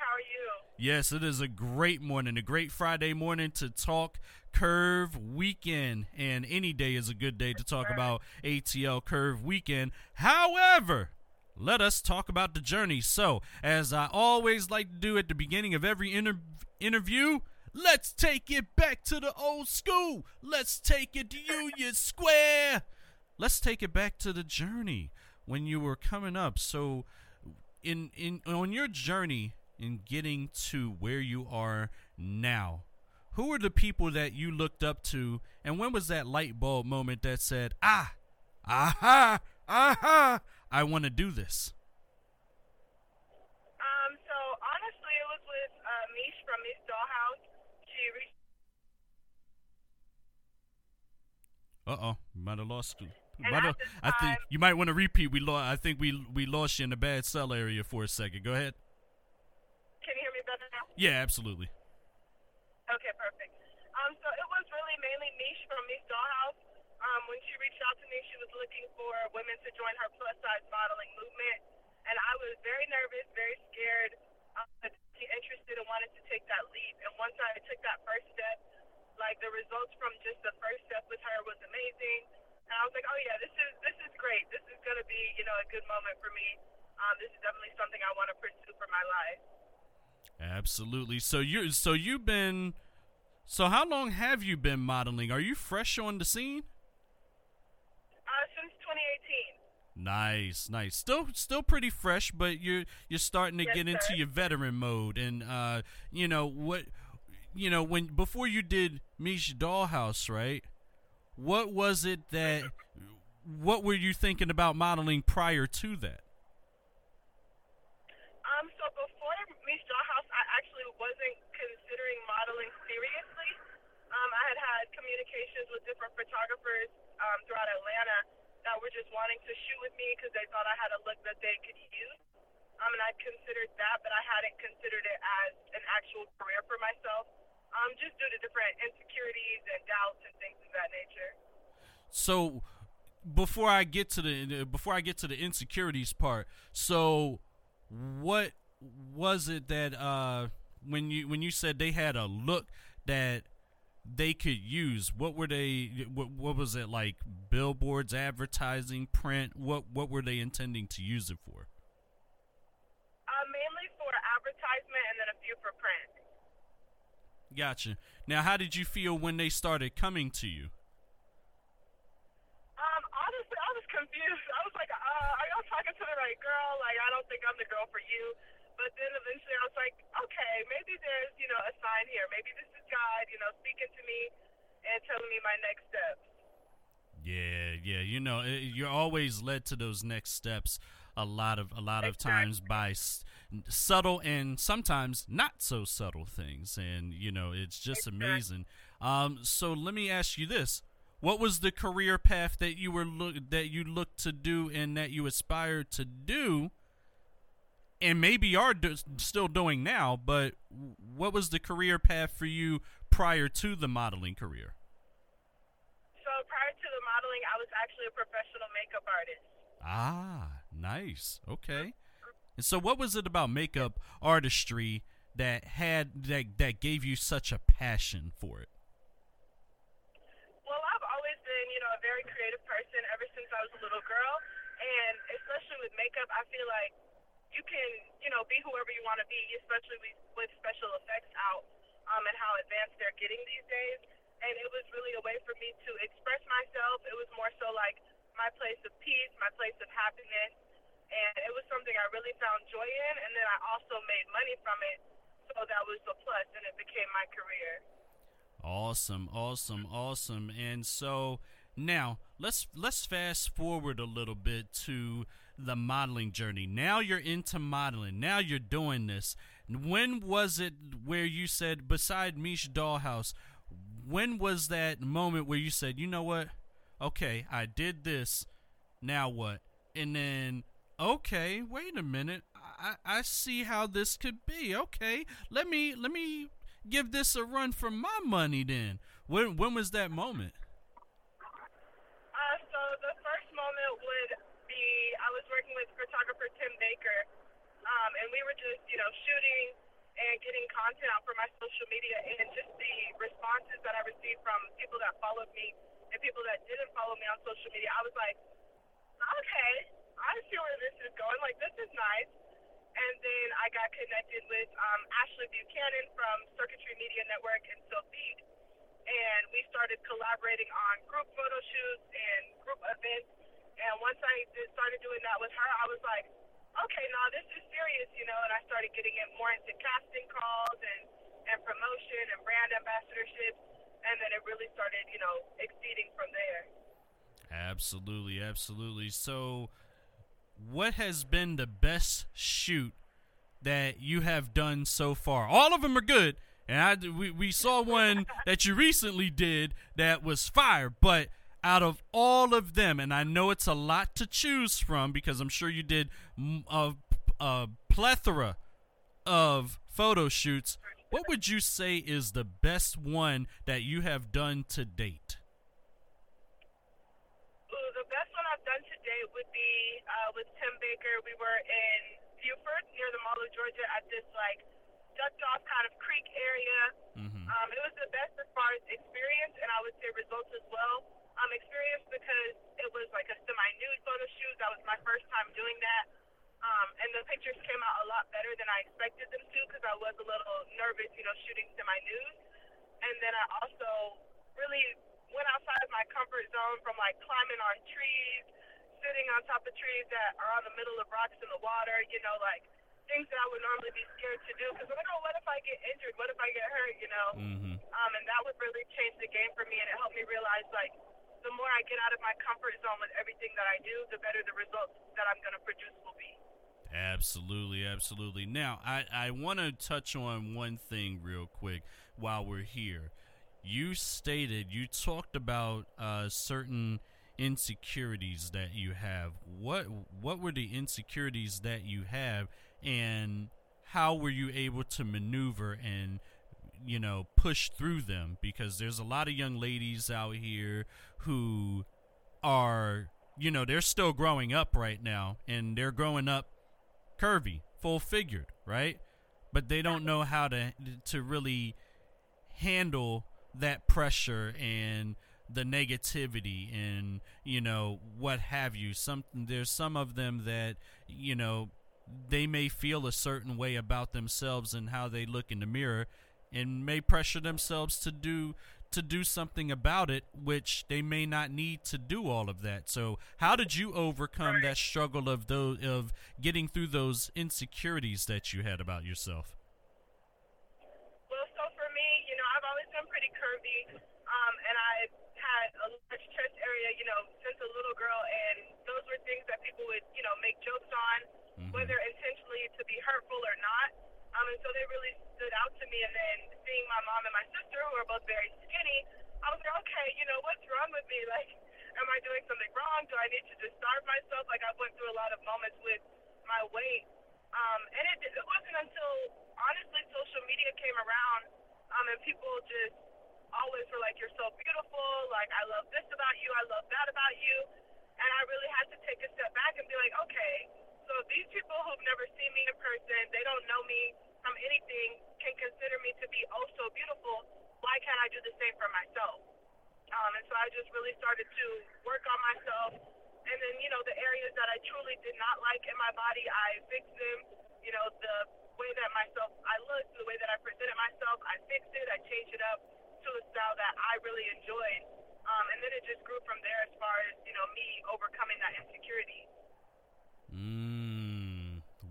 How are you? Yes, it is a great morning, a great Friday morning to talk Curve Weekend. And any day is a good day to talk about ATL Curve Weekend. However, let us talk about the journey. So, as I always like to do at the beginning of every inter- interview, let's take it back to the old school. Let's take it to Union Square. Let's take it back to the journey when you were coming up. So, in in on your journey in getting to where you are now, who were the people that you looked up to, and when was that light bulb moment that said, "Ah, aha, aha, I want to do this"? Um, so honestly, it was with uh, Mish from Miss Dollhouse. She reached. Uh oh, might have lost. And might I think you might want to repeat. We lost. I think we we lost you in the bad cell area for a second. Go ahead. Can you hear me better now? Yeah, absolutely. Okay, perfect. Um, so it was really mainly Mish from Miss Dollhouse. Um, when she reached out to me, she was looking for women to join her plus size modeling movement, and I was very nervous, very scared, um, but interested and wanted to take that leap. And once I took that first step, like the results from just the first step with her was amazing. And I was like, oh yeah, this is this is great. This is gonna be you know a good moment for me. Um, this is definitely something I want to pursue for my life. Absolutely. So you so you've been so how long have you been modeling? Are you fresh on the scene? Uh, since 2018. Nice, nice. Still still pretty fresh, but you're you're starting to Yes, get into your veteran mode and uh you know what you know when before you did Mish Dollhouse, right? What was it that what were you thinking about modeling prior to that? Um, so before Miss Dollhouse, I actually wasn't considering modeling seriously. Um, I had had communications with different photographers um, throughout Atlanta that were just wanting to shoot with me because they thought I had a look that they could use. Um, and I considered that, but I hadn't considered it as an actual career for myself, um, just due to different insecurities and doubts and things of that nature. So before I get to the before I get to the insecurities part, so what was it that uh when you when you said they had a look that they could use? What were they what, what was it like? Billboards advertising print? What what were they intending to use it for? Uh, mainly for advertisement and then a few for print. gotcha. Now how did you feel when they started coming to you Um, honestly, I was confused. I was like, uh, are y'all talking to the right girl? Like, I don't think I'm the girl for you. But then eventually I was like, okay, maybe there's, you know, a sign here. Maybe this is God, you know, speaking to me and telling me my next steps. Yeah, yeah. You know, it, you're always led to those next steps a lot of a lot of times by s- subtle and sometimes not so subtle things, and you know, it's just amazing. Um, so let me ask you this: What was the career path that you were look that you looked to do and that you aspired to do? And maybe are do, still doing now, but what was the career path for you prior to the modeling career? So prior to the modeling, I was actually a professional makeup artist. Ah, nice. Okay. And so what was it about makeup artistry that had that that gave you such a passion for it? Well, I've always been, you know, a very creative person ever since I was a little girl. And especially with makeup, I feel like you can, you know, be whoever you want to be, especially with, with special effects out um, and how advanced they're getting these days. And it was really a way for me to express myself. It was more so like my place of peace, my place of happiness. And it was something I really found joy in. And then I also made money from it. So that was the plus, and it became my career. Awesome, awesome, awesome. And so now let's let's fast forward a little bit to the modeling journey. Now you're into modeling. Now you're doing this. When was it where you said, beside Mish Dollhouse, when was that moment where you said, you know what? Okay, I did this. Now what? And then, okay, wait a minute. I, I see how this could be. Okay, let me let me give this a run for my money then. When when was that moment? Uh, so the first moment would be I was working with photographer Tim Baker, um, and we were just, you know, shooting and getting content out for my social media, and just the responses that I received from people that followed me and people that didn't follow me on social media, I was like, okay, I see where this is going. Like, this is nice. And then I got connected with um, Ashley Buchanan from Circuitry Media Network and Sophie, and we started collaborating on group photo shoots and group events. And once I did, started doing that with her, I was like, okay, now this is serious, you know. And I started getting it more into casting calls and and promotion and brand ambassadorships, and then it really started, you know, exceeding from there. Absolutely, absolutely. So, what has been the best shoot that you have done so far? All of them are good, and I we, we saw one that you recently did that was fire, but out of all of them, and I know it's a lot to choose from because I'm sure you did a, a plethora of photo shoots. What would you say is the best one that you have done to date? Ooh, the best one I've done to date would be uh, with Tim Baker. We were in Buford near the Mall of Georgia at this like ducked off kind of creek area. Mm-hmm. Um, it was the best as far as experience and I would say results as well. Um, experience because it was like a semi-nude photo shoot. That was my first time doing that. Um, and the pictures came out a lot better than I expected them to because I was a little nervous, you know, shooting semi-nude. And then I also really went outside of my comfort zone from like climbing on trees, sitting on top of trees that are on the middle of rocks in the water, you know, like things that I would normally be scared to do because I'm like, oh, what if I get injured? What if I get hurt? You know, mm-hmm. um, and that would really change the game for me, and it helped me realize like the more I get out of my comfort zone with everything that I do, the better the results that I'm going to produce will be. Absolutely, absolutely. Now, I, I want to touch on one thing real quick while we're here you stated you talked about uh, certain insecurities that you have. What what were the insecurities that you have, and how were you able to maneuver and you know push through them? Because there's a lot of young ladies out here who are you know they're still growing up right now, and they're growing up curvy, full figured, right? But they don't know how to to really handle that pressure and the negativity and you know what have you some there's some of them that you know they may feel a certain way about themselves and how they look in the mirror and may pressure themselves to do to do something about it which they may not need to do all of that. So how did you overcome that struggle of those of getting through those insecurities that you had about yourself? Well so for me, you know, I've always been pretty curvy, um, and I had a large chest area, you know, since a little girl, and those were things that people would, you know, make jokes on. Whether intentionally to be hurtful or not. Um, and so they really stood out to me. And then seeing my mom and my sister, who are both very skinny, I was like, okay, you know, what's wrong with me? Like, am I doing something wrong? Do I need to just starve myself? Like, I went through a lot of moments with my weight. Um, and it, it wasn't until, honestly, social media came around um, and people just always were like, "You're so beautiful. Like, I love this about you. I love that about you." And I really had to take a step back and be like, "Okay, so these people who've never seen me in person, they don't know me from anything, can consider me to be oh so beautiful. Why can't I do the same for myself?" Um, and so I just really started to work on myself. And then, you know, the areas that I truly did not like in my body, I fixed them. You know, the way that myself I looked, the way that I presented myself, I fixed it, I changed it up to a style that I really enjoyed. Um, and then it just grew from there as far as, you know, me overcoming that insecurity. Mm,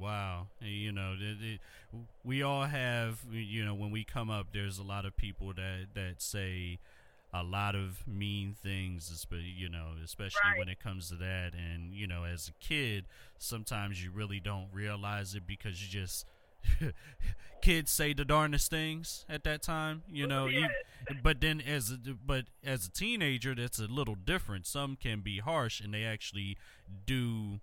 wow. You know, it, it, we all have, you know, when we come up, there's a lot of people that, that say a lot of mean things, you know, especially right. when it comes to that. And, you know, as a kid, sometimes you really don't realize it because you just – kids say the darndest things at that time, you know. You, but then as a, but as a teenager, that's a little different. Some can be harsh, and they actually do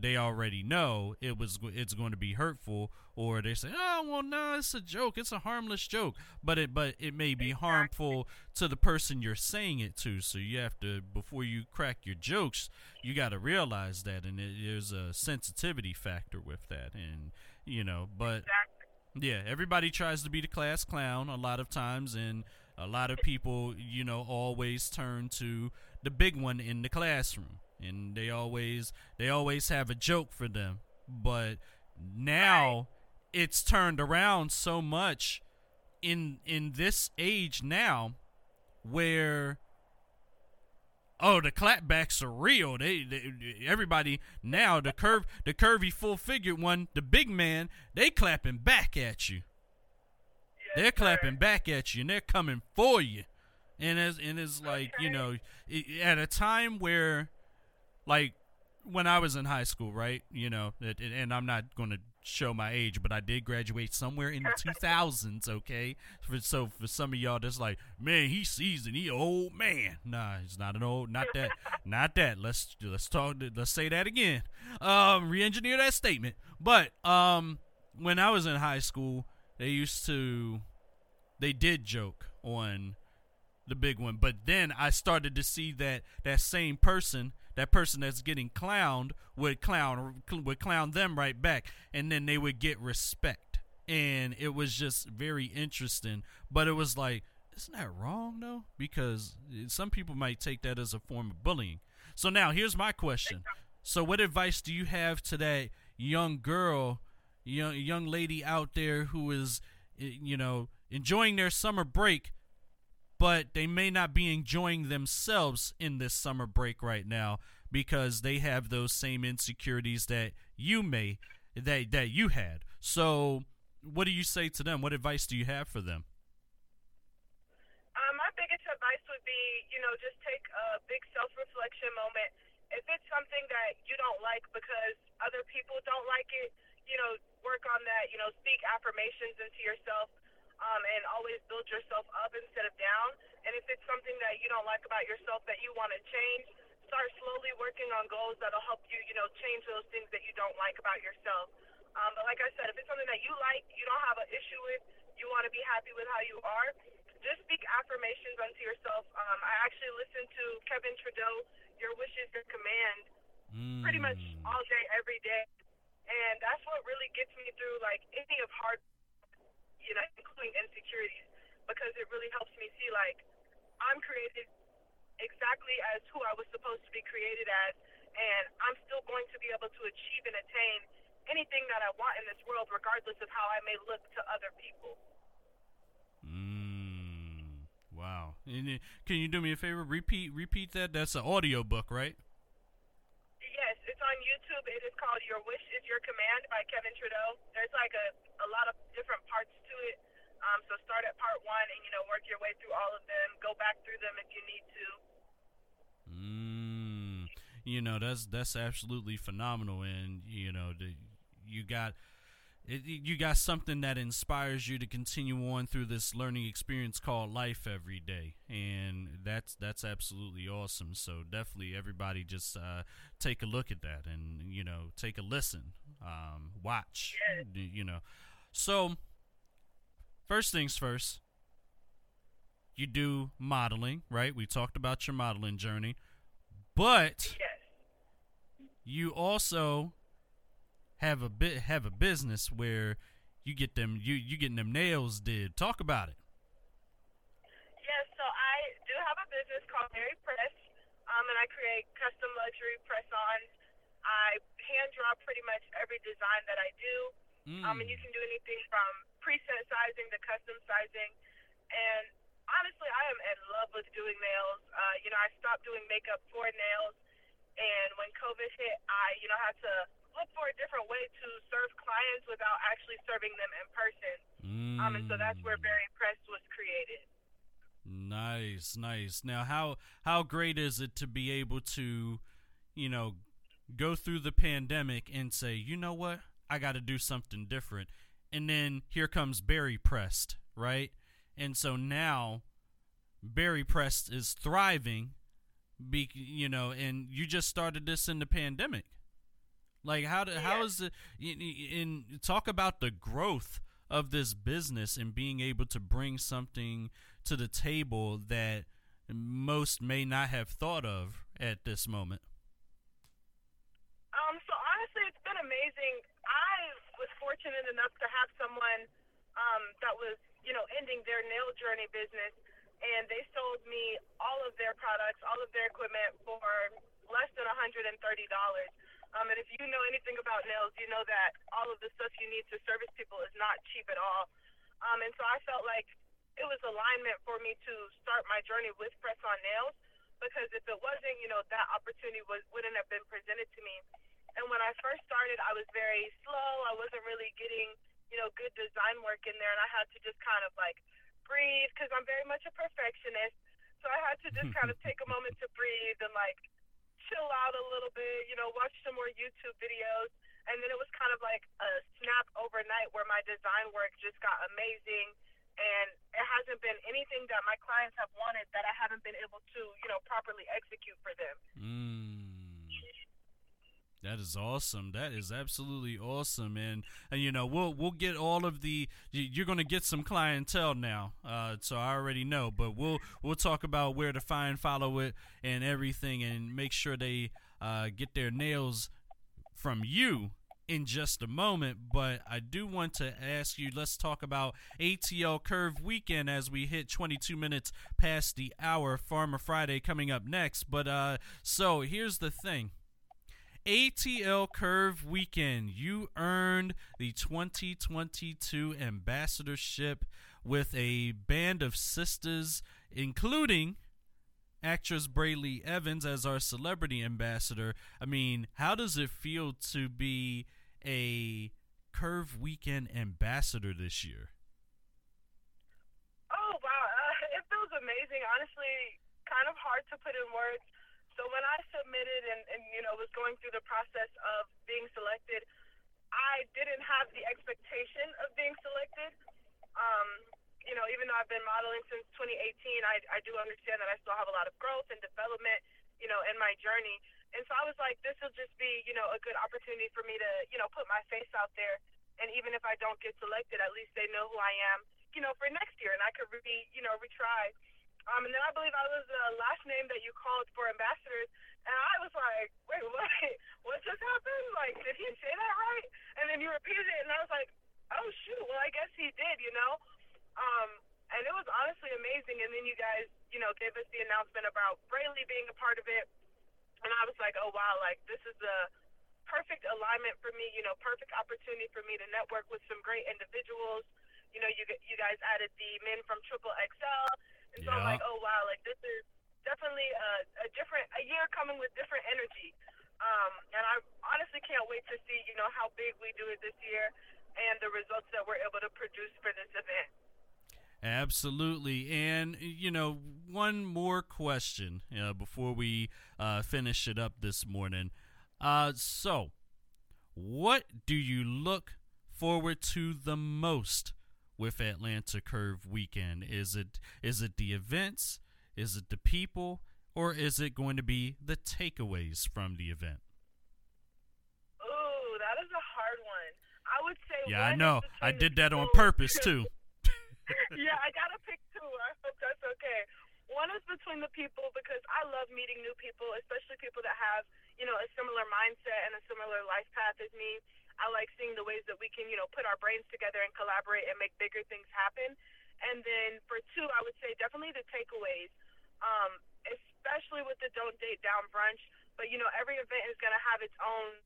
they already know it was it's going to be hurtful or they say oh well no it's a joke. It's a harmless joke. But it but it may be harmful to the person you're saying it to. So you have to before you crack your jokes you got to realize that and it, there's a sensitivity factor with that and you know but yeah everybody tries to be the class clown a lot of times and a lot of people you know always turn to the big one in the classroom and they always they always have a joke for them. But now it's turned around so much in in this age now where oh the clapbacks are real. They, they, everybody now the curve the curvy full figured one the big man they clapping back at you. Yes, they're clapping back at you and they're coming for you. And it's and it's like you know at a time where like when I was in high school, right? You know, it, it, and I'm not going to show my age, but I did graduate somewhere in the 2000s. Okay, for, so for some of y'all, that's like, man, he's seasoned, he old man. Nah, he's not an old, not that, not that. Let's let's talk. Let's say that again. Um, re-engineer that statement. But um, when I was in high school, they used to, they did joke on the big one, but then I started to see that that same person that person that's getting clowned would clown would clown them right back, and then they would get respect. And it was just very interesting. But it was like, isn't that wrong though? Because some people might take that as a form of bullying. So now here's my question. So what advice do you have to that young girl, young young lady out there who is, eh, you know, enjoying their summer break? But they may not be enjoying themselves in this summer break right now because they have those same insecurities that you may that that you had. So, what do you say to them? What advice do you have for them? Um, my biggest advice would be, you know, just take a big self-reflection moment. If it's something that you don't like because other people don't like it, you know, work on that. You know, speak affirmations into yourself um, and always build yourself up instead of down. And if it's something that you don't like about yourself that you want to change, start slowly working on goals that'll help you, you know, change those things that you don't like about yourself. Um, but like I said, if it's something that you like, you don't have an issue with, you want to be happy with how you are, just speak affirmations unto yourself. Um, I actually listen to Kevin Trudeau, Your Wish is Your Command, mm. pretty much mm. all day, every day. And that's what really gets me through, like, any of hard you know, including insecurities, because it really helps me see like I'm created exactly as who I was supposed to be created as, and I'm still going to be able to achieve and attain anything that I want in this world, regardless of how I may look to other people. Mm, wow. Can you do me a favor? Repeat repeat that. That's an audio book, right? YouTube. It is called Your Wish is Your Command by Kevin Trudeau. There's like a, a lot of different parts to it. Um, so start at part one and, you know, work your way through all of them. Go back through them if you need to. Mm, you know, that's that's absolutely phenomenal. And, you know, you got – it, you got something that inspires you to continue on through this learning experience called life every day. And that's that's absolutely awesome. So definitely everybody just uh, take a look at that and you know take a listen um, watch you know. So first things first you do modeling right? We talked about your modeling journey. But you also have a bit have a business where you get them you you getting them nails did. Talk about it. Yes, so I do have a business called Berry Press, um, and I create custom luxury press-ons. I hand draw pretty much every design that I do, mm. um, and you can do anything from preset sizing to custom sizing. And honestly, I am in love with doing nails. Uh, you know, I stopped doing makeup for nails, and when COVID hit, I you know had to look for a different way to serve clients without actually serving them in person. Mm. Um, and so that's where Berry Press was created. Nice, nice. Now, how how great is it to be able to, you know, go through the pandemic and say, you know what, I got to do something different, and then here comes Berry Pressed, right? And so now, Berry Pressed is thriving, be you know, and you just started this in the pandemic. Like how do, how is it in, in talk about the growth of this business and being able to bring something to the table that most may not have thought of at this moment? Um, so honestly, it's been amazing. I was fortunate enough to have someone um, that was, you know, ending their nail journey business, and they sold me all of their products, all of their equipment for less than $130. Um, and if you know anything about nails, you know that all of the stuff you need to service people is not cheap at all. Um, and so I felt like it was alignment for me to start my journey with press on nails because if it wasn't, you know, that opportunity was, wouldn't have been presented to me. And when I first started, I was very slow. I wasn't really getting, you know, good design work in there, and I had to just kind of like breathe because I'm very much a perfectionist. So I had to just kind of take a moment to breathe and like chill out a little bit, you know, watch some more YouTube videos. And then it was kind of like a snap overnight where my design work just got amazing and it hasn't been anything that my clients have wanted that I haven't been able to, you know, properly execute for them. Mm. That is awesome. That is absolutely awesome, and and you know we'll we'll get all of the. You're going to get some clientele now, uh, so I already know. But we'll we'll talk about where to find, follow it, and everything, and make sure they uh, get their nails from you in just a moment, but I do want to ask you let's talk about ATL Curve Weekend as we hit 22 minutes past the hour. Farmer Friday coming up next. But uh, so here's the thing. ATL Curve Weekend, you earned the 2022 ambassadorship with a band of sisters, including actress Brayley Evans as our celebrity ambassador. I mean, how does it feel to be a Curve Weekend ambassador this year? Oh wow, uh, it feels amazing. Honestly, kind of hard to put in words. So when I submitted and, and you know was going through the process of being selected, I didn't have the expectation of being selected. Um, you know, even though I've been modeling since 2018, I, I do understand that I still have a lot of growth and development, you know, in my journey. And so I was like, this will just be, you know, a good opportunity for me to, you know, put my face out there. And even if I don't get selected, at least they know who I am, you know, for next year, and I could re, you know, retry. Um, and then I believe I was the last name that you called for ambassadors, and I was like, wait, what? What just happened? Like, did he say that right? And then you repeated it, and I was like, oh shoot, well I guess he did, you know. Um, and it was honestly amazing. And then you guys, you know, gave us the announcement about Brayley being a part of it and I was like, oh wow, like this is a perfect alignment for me. You know, perfect opportunity for me to network with some great individuals. You know, you you guys added the men from Triple XL, and so yeah. I'm like, oh wow, like this is definitely a, a different a year coming with different energy. Um, and I honestly can't wait to see, you know, how big we do it this year and the results that we're able to produce for this event. Absolutely. And, you know, one more question uh, before we uh, finish it up this morning. Uh, so, what do you look forward to the most with Atlanta Curve Weekend? Is it is it the events? Is it the people? Or is it going to be the takeaways from the event? Oh, that is a hard one. I would say. Yeah, I know. I did that on purpose too. yeah, I gotta pick two. I hope that's okay. One is between the people because I love meeting new people, especially people that have, you know, a similar mindset and a similar life path as me. I like seeing the ways that we can, you know, put our brains together and collaborate and make bigger things happen. And then for two, I would say definitely the takeaways, um, especially with the Don't Date Down brunch. But, you know, every event is going to have its own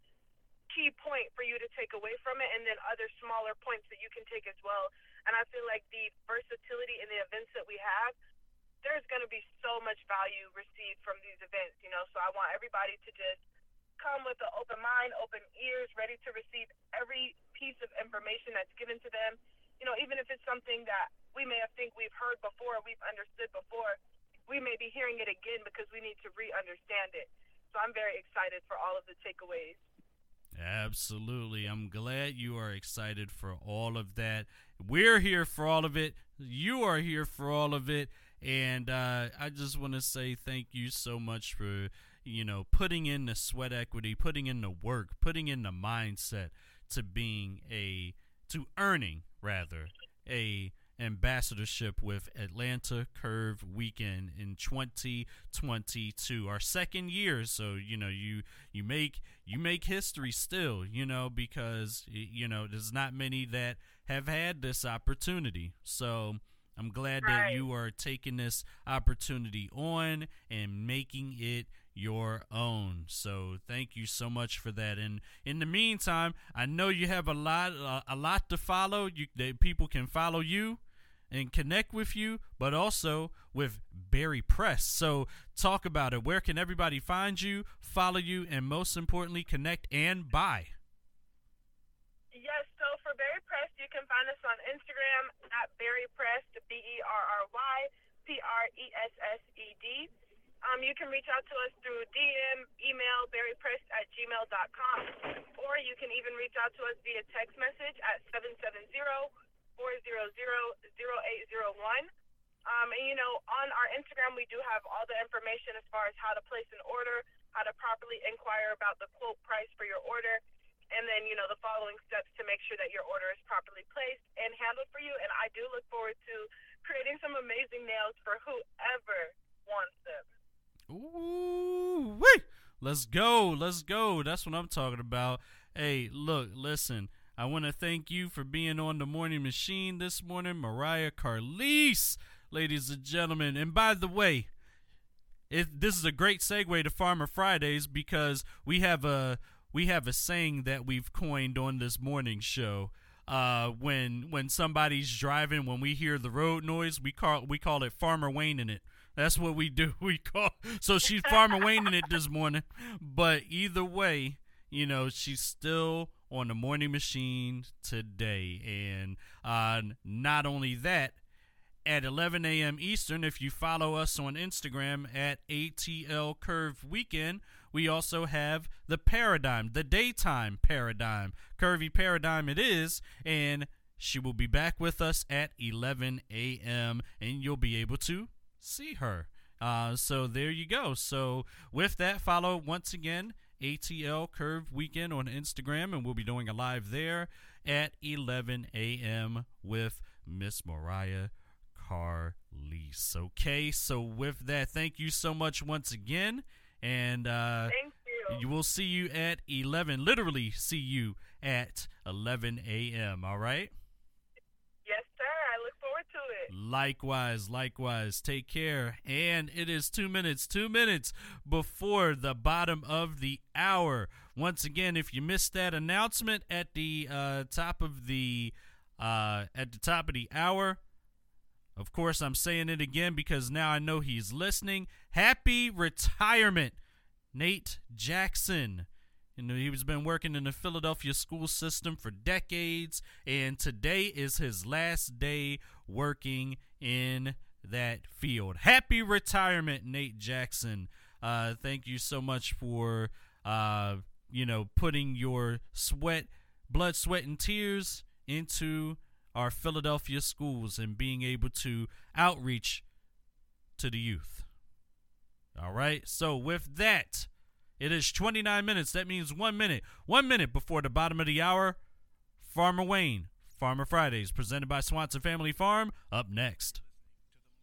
key point for you to take away from it and then other smaller points that you can take as well. And I feel like the versatility in the events that we have, there's going to be so much value received from these events, you know. So I want everybody to just come with an open mind, open ears, ready to receive every piece of information that's given to them. You know, even if it's something that we may have think we've heard before, we've understood before, we may be hearing it again because we need to re-understand it. So I'm very excited for all of the takeaways. Absolutely. I'm glad you are excited for all of that. We're here for all of it. You are here for all of it. And uh, I just want to say thank you so much for you know, putting in the sweat equity, putting in the work, putting in the mindset to being a to earning rather a ambassadorship with Atlanta Curve Weekend in 2022 our second year so you know you you make you make history still you know because you know there's not many that have had this opportunity so I'm glad right. that you are taking this opportunity on and making it your own. So thank you so much for that. And in the meantime, I know you have a lot uh, a lot to follow. You that people can follow you and connect with you, but also with Berry Press. So talk about it. Where can everybody find you, follow you, and most importantly, connect and buy? Yes, so for Berry Press, you can find us on Instagram at Berry Press, B E R R Y P R E S S E D. Um, you can reach out to us through DM, email, berrypress at gmail.com, or you can even reach out to us via text message at 770-400-0801. Um, and, you know, on our Instagram, we do have all the information as far as how to place an order, how to properly inquire about the quote price for your order, and then, you know, the following steps to make sure that your order is properly placed and handled for you. And I do look forward to creating some amazing nails for whoever wants them. Ooh, wait. Let's go. Let's go. That's what I'm talking about. Hey, look, listen. I want to thank you for being on the morning machine this morning, Moriah Carlise, ladies and gentlemen. And by the way, it, this is a great segue to Farmer Fridays because we have a we have a saying that we've coined on this morning show. Uh, when when somebody's driving, when we hear the road noise, we call we call it Farmer Wayne in it. That's what we do. We call so she's Farmer Wayne in it this morning. But either way, you know, she's still on the morning machine today. And uh, not only that, at 11 a.m. Eastern, if you follow us on Instagram at ATL Curve Weekend, we also have the paradigm, the daytime paradigm. Curvy paradigm it is. And she will be back with us at 11 a.m. and you'll be able to see her. Uh, so there you go. So with that, follow once again ATL Curve Weekend on Instagram, and we'll be doing a live there at 11 a.m. with Miss Moriah Carlise. Okay, so with that, thank you so much once again, and uh, thank you. You will see you at 11. Literally, see you at 11 a.m. All right. Likewise, likewise. Take care. And it is two minutes, two minutes before the bottom of the hour. Once again, if you missed that announcement at the uh, top of the uh, at the top of the hour, of course, I'm saying it again because now I know he's listening. Happy retirement, Nate Jackson. You know, he's been working in the Philadelphia school system for decades, and today is his last day working in that field. Happy retirement, Nate Jackson. Uh, thank you so much for, uh, you know, putting your sweat, blood, sweat, and tears into our Philadelphia schools and being able to outreach to the youth. All right. So, with that, it is 29 minutes. That means one minute. One minute before the bottom of the hour. Farmer Wayne, Farmer Fridays, presented by Swanson Family Farm, up next.